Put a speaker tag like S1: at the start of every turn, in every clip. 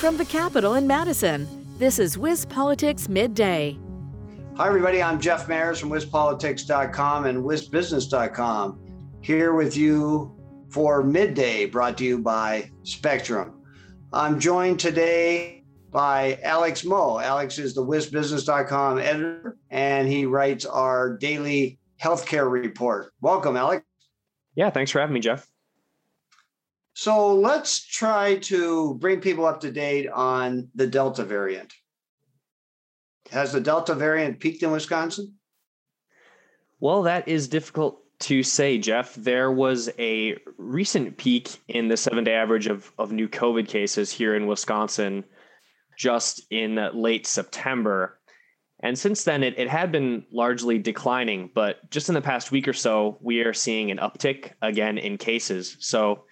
S1: From the Capitol in Madison, this is WisPolitics Midday.
S2: Hi, everybody. I'm Jeff Mayers from WisPolitics.com and WisBusiness.com here with you for Midday, brought to you by Spectrum. I'm joined today by Alex Moe. Alex is the WisBusiness.com editor, and he writes our daily healthcare report. Welcome, Alex.
S3: Yeah, thanks for having me, Jeff.
S2: So let's try to bring people up to date on the Delta variant. Has the Delta variant peaked in Wisconsin?
S3: Well, that is difficult to say, Jeff. There was a recent peak in the seven day average of, of new COVID cases here in Wisconsin just in late September. And since then, it, it had been largely declining. But just in the past week or so, we are seeing an uptick again in cases. So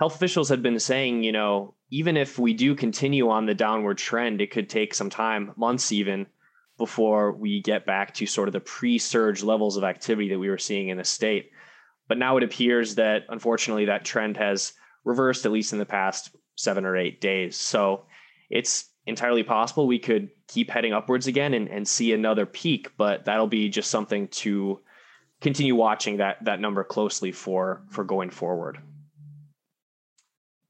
S3: health officials had been saying, you know, even if we do continue on the downward trend, it could take some time, months even, before we get back to sort of the pre surge levels of activity that we were seeing in the state. But now it appears that unfortunately that trend has reversed, at least in the past seven or eight days. So it's entirely possible we could keep heading upwards again and, and see another peak, but that'll be just something to continue watching that that number closely for for going forward.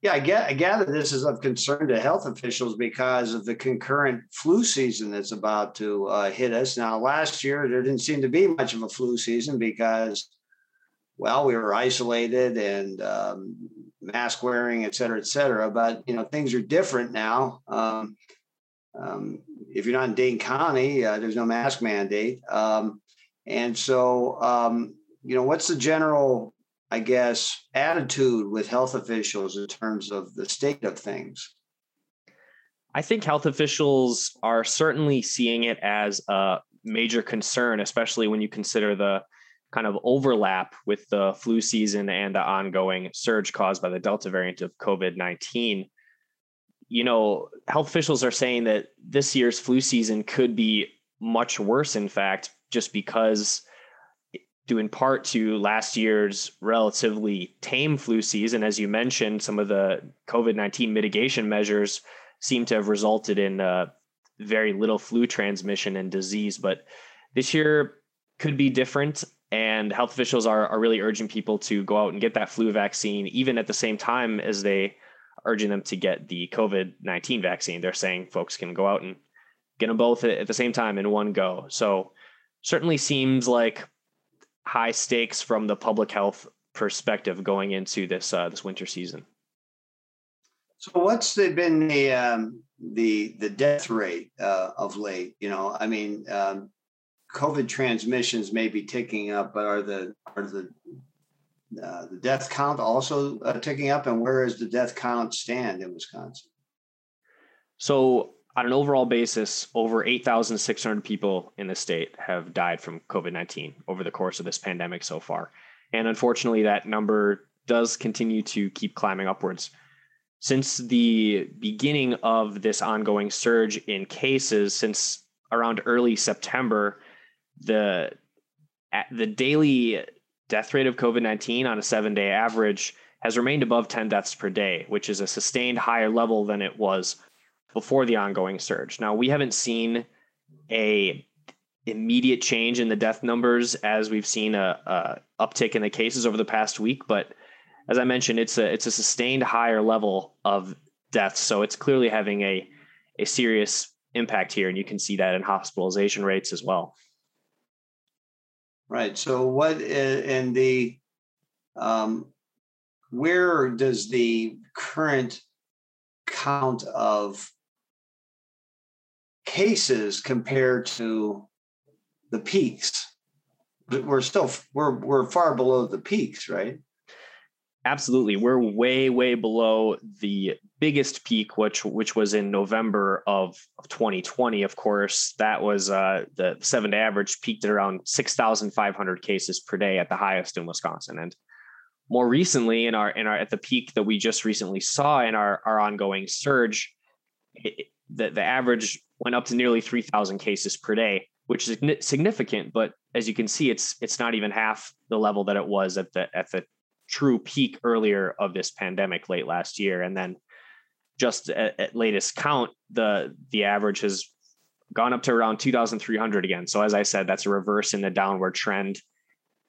S2: Yeah, I, get, I gather this is of concern to health officials because of the concurrent flu season that's about to uh, hit us. Now, last year, there didn't seem to be much of a flu season because, well, we were isolated and um, mask wearing, et cetera, et cetera. But, you know, things are different now. Um, um, if you're not in Dane County, uh, there's no mask mandate. Um, and so, um, you know, what's the general I guess, attitude with health officials in terms of the state of things?
S3: I think health officials are certainly seeing it as a major concern, especially when you consider the kind of overlap with the flu season and the ongoing surge caused by the Delta variant of COVID 19. You know, health officials are saying that this year's flu season could be much worse, in fact, just because due in part to last year's relatively tame flu season. As you mentioned, some of the COVID 19 mitigation measures seem to have resulted in uh, very little flu transmission and disease. But this year could be different. And health officials are, are really urging people to go out and get that flu vaccine, even at the same time as they urging them to get the COVID 19 vaccine. They're saying folks can go out and get them both at the same time in one go. So, certainly seems like high stakes from the public health perspective going into this uh, this winter season.
S2: So, what's the, been the um, the the death rate uh, of late? You know, I mean, um, COVID transmissions may be ticking up, but are the are the uh, the death count also uh, ticking up? And where does the death count stand in Wisconsin?
S3: So on an overall basis, over 8,600 people in the state have died from COVID 19 over the course of this pandemic so far. And unfortunately, that number does continue to keep climbing upwards. Since the beginning of this ongoing surge in cases, since around early September, the the daily death rate of COVID 19 on a seven day average has remained above 10 deaths per day, which is a sustained higher level than it was before the ongoing surge. Now we haven't seen a immediate change in the death numbers as we've seen a, a, uptick in the cases over the past week, but as I mentioned, it's a it's a sustained higher level of deaths, so it's clearly having a a serious impact here, and you can see that in hospitalization rates as well.
S2: Right. So, what in the um, where does the current count of cases compared to the peaks. We're still we're we're far below the peaks right?
S3: Absolutely. We're way way below the biggest peak which which was in november of, of 2020 of course. That was uh, the seven day average peaked at around 6500 cases per day at the highest in wisconsin. And more recently in our in our at the peak that we just recently saw in our our ongoing surge it, the, the average went up to nearly 3000 cases per day which is significant but as you can see it's it's not even half the level that it was at the at the true peak earlier of this pandemic late last year and then just at, at latest count, the the average has gone up to around 2,300 again. So as I said, that's a reverse in the downward trend,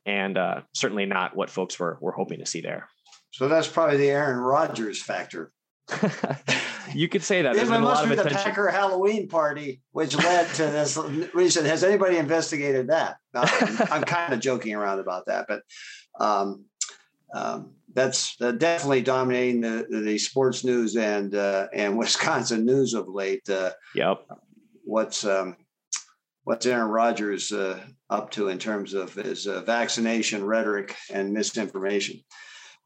S3: and uh, certainly not what folks were were hoping to see there.
S2: So that's probably the Aaron Rodgers factor.
S3: You could say that.
S2: There's it must be the Packer Halloween party, which led to this reason. Has anybody investigated that? I'm, I'm kind of joking around about that, but um, um, that's uh, definitely dominating the, the sports news and uh, and Wisconsin news of late. Uh,
S3: yep.
S2: What's um, what's Aaron Rodgers uh, up to in terms of his uh, vaccination rhetoric and misinformation?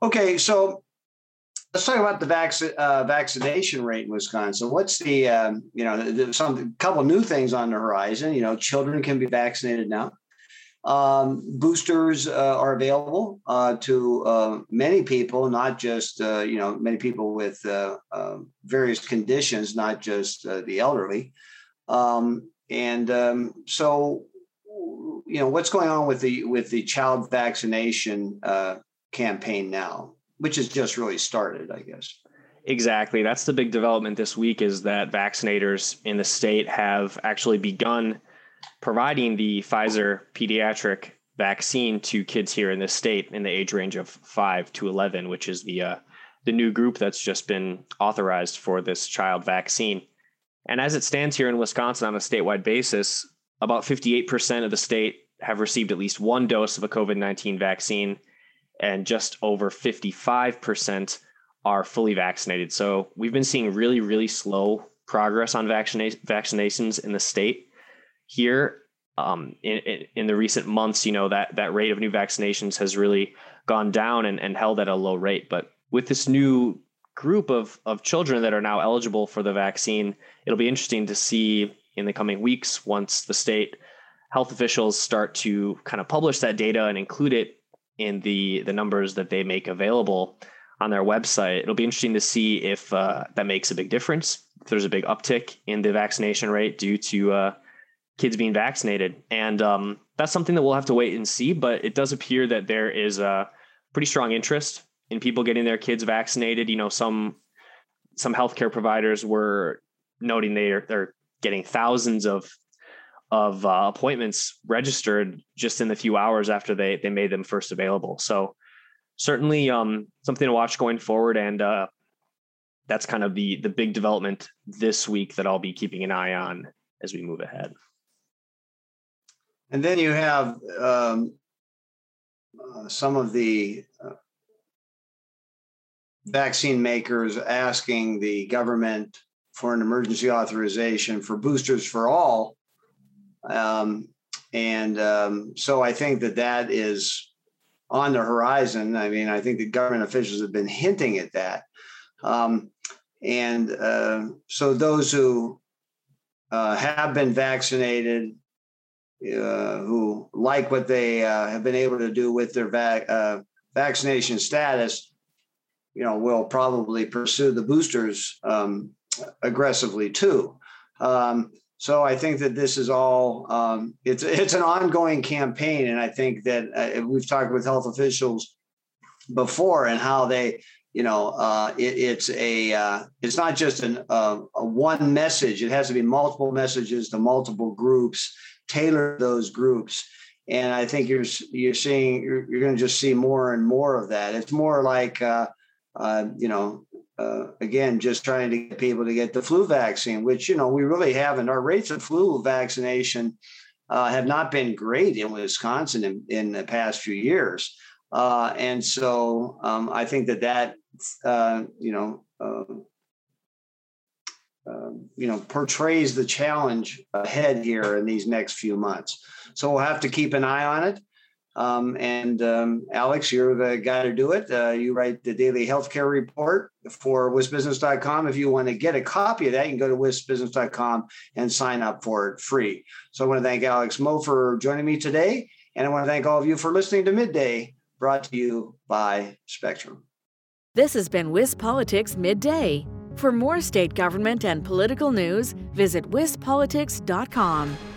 S2: Okay, so let's talk about the vac- uh, vaccination rate in Wisconsin. What's the um, you know some couple new things on the horizon? You know, children can be vaccinated now. Um, boosters uh, are available uh, to uh, many people, not just uh, you know many people with uh, various conditions, not just the elderly. Um, and um, so, you know, what's going on with the with the child vaccination campaign now, which has just really started, I guess.
S3: Exactly. That's the big development this week is that vaccinators in the state have actually begun providing the Pfizer pediatric vaccine to kids here in the state in the age range of 5 to 11, which is the uh, the new group that's just been authorized for this child vaccine. And as it stands here in Wisconsin on a statewide basis, about 58% of the state have received at least one dose of a COVID 19 vaccine, and just over 55% are fully vaccinated. So we've been seeing really, really slow progress on vaccina- vaccinations in the state here. Um, in, in the recent months, you know that that rate of new vaccinations has really gone down and, and held at a low rate. But with this new group of of children that are now eligible for the vaccine, it'll be interesting to see in the coming weeks once the state health officials start to kind of publish that data and include it in the the numbers that they make available on their website. It'll be interesting to see if uh, that makes a big difference. If there's a big uptick in the vaccination rate due to uh, kids being vaccinated, and um, that's something that we'll have to wait and see. But it does appear that there is a pretty strong interest in people getting their kids vaccinated. You know, some some healthcare providers were noting they are they're getting thousands of of uh, appointments registered just in the few hours after they they made them first available. So certainly um, something to watch going forward, and uh, that's kind of the the big development this week that I'll be keeping an eye on as we move ahead.
S2: And then you have um, uh, some of the uh, vaccine makers asking the government for an emergency authorization for boosters for all um, and um, so I think that that is on the horizon. I mean, I think the government officials have been hinting at that. Um, and uh, so those who uh, have been vaccinated, uh, who like what they uh, have been able to do with their uh, vaccination status, you know, will probably pursue the boosters um, aggressively too. Um, so I think that this is all um, it's it's an ongoing campaign, and I think that uh, we've talked with health officials before and how they, you know, uh, it, it's a uh, it's not just an, uh, a one message; it has to be multiple messages to multiple groups, tailor those groups, and I think you're you're seeing you're, you're going to just see more and more of that. It's more like. Uh, uh, you know, uh, again, just trying to get people to get the flu vaccine, which, you know, we really haven't. Our rates of flu vaccination uh, have not been great in Wisconsin in, in the past few years. Uh, and so um, I think that that, uh, you know, um, um, you know, portrays the challenge ahead here in these next few months. So we'll have to keep an eye on it. Um, and um, Alex, you're the guy to do it. Uh, you write the daily healthcare report for wisbusiness.com. If you want to get a copy of that, you can go to wisbusiness.com and sign up for it free. So I want to thank Alex Moe for joining me today. And I want to thank all of you for listening to Midday, brought to you by Spectrum.
S1: This has been WisPolitics Midday. For more state government and political news, visit wispolitics.com.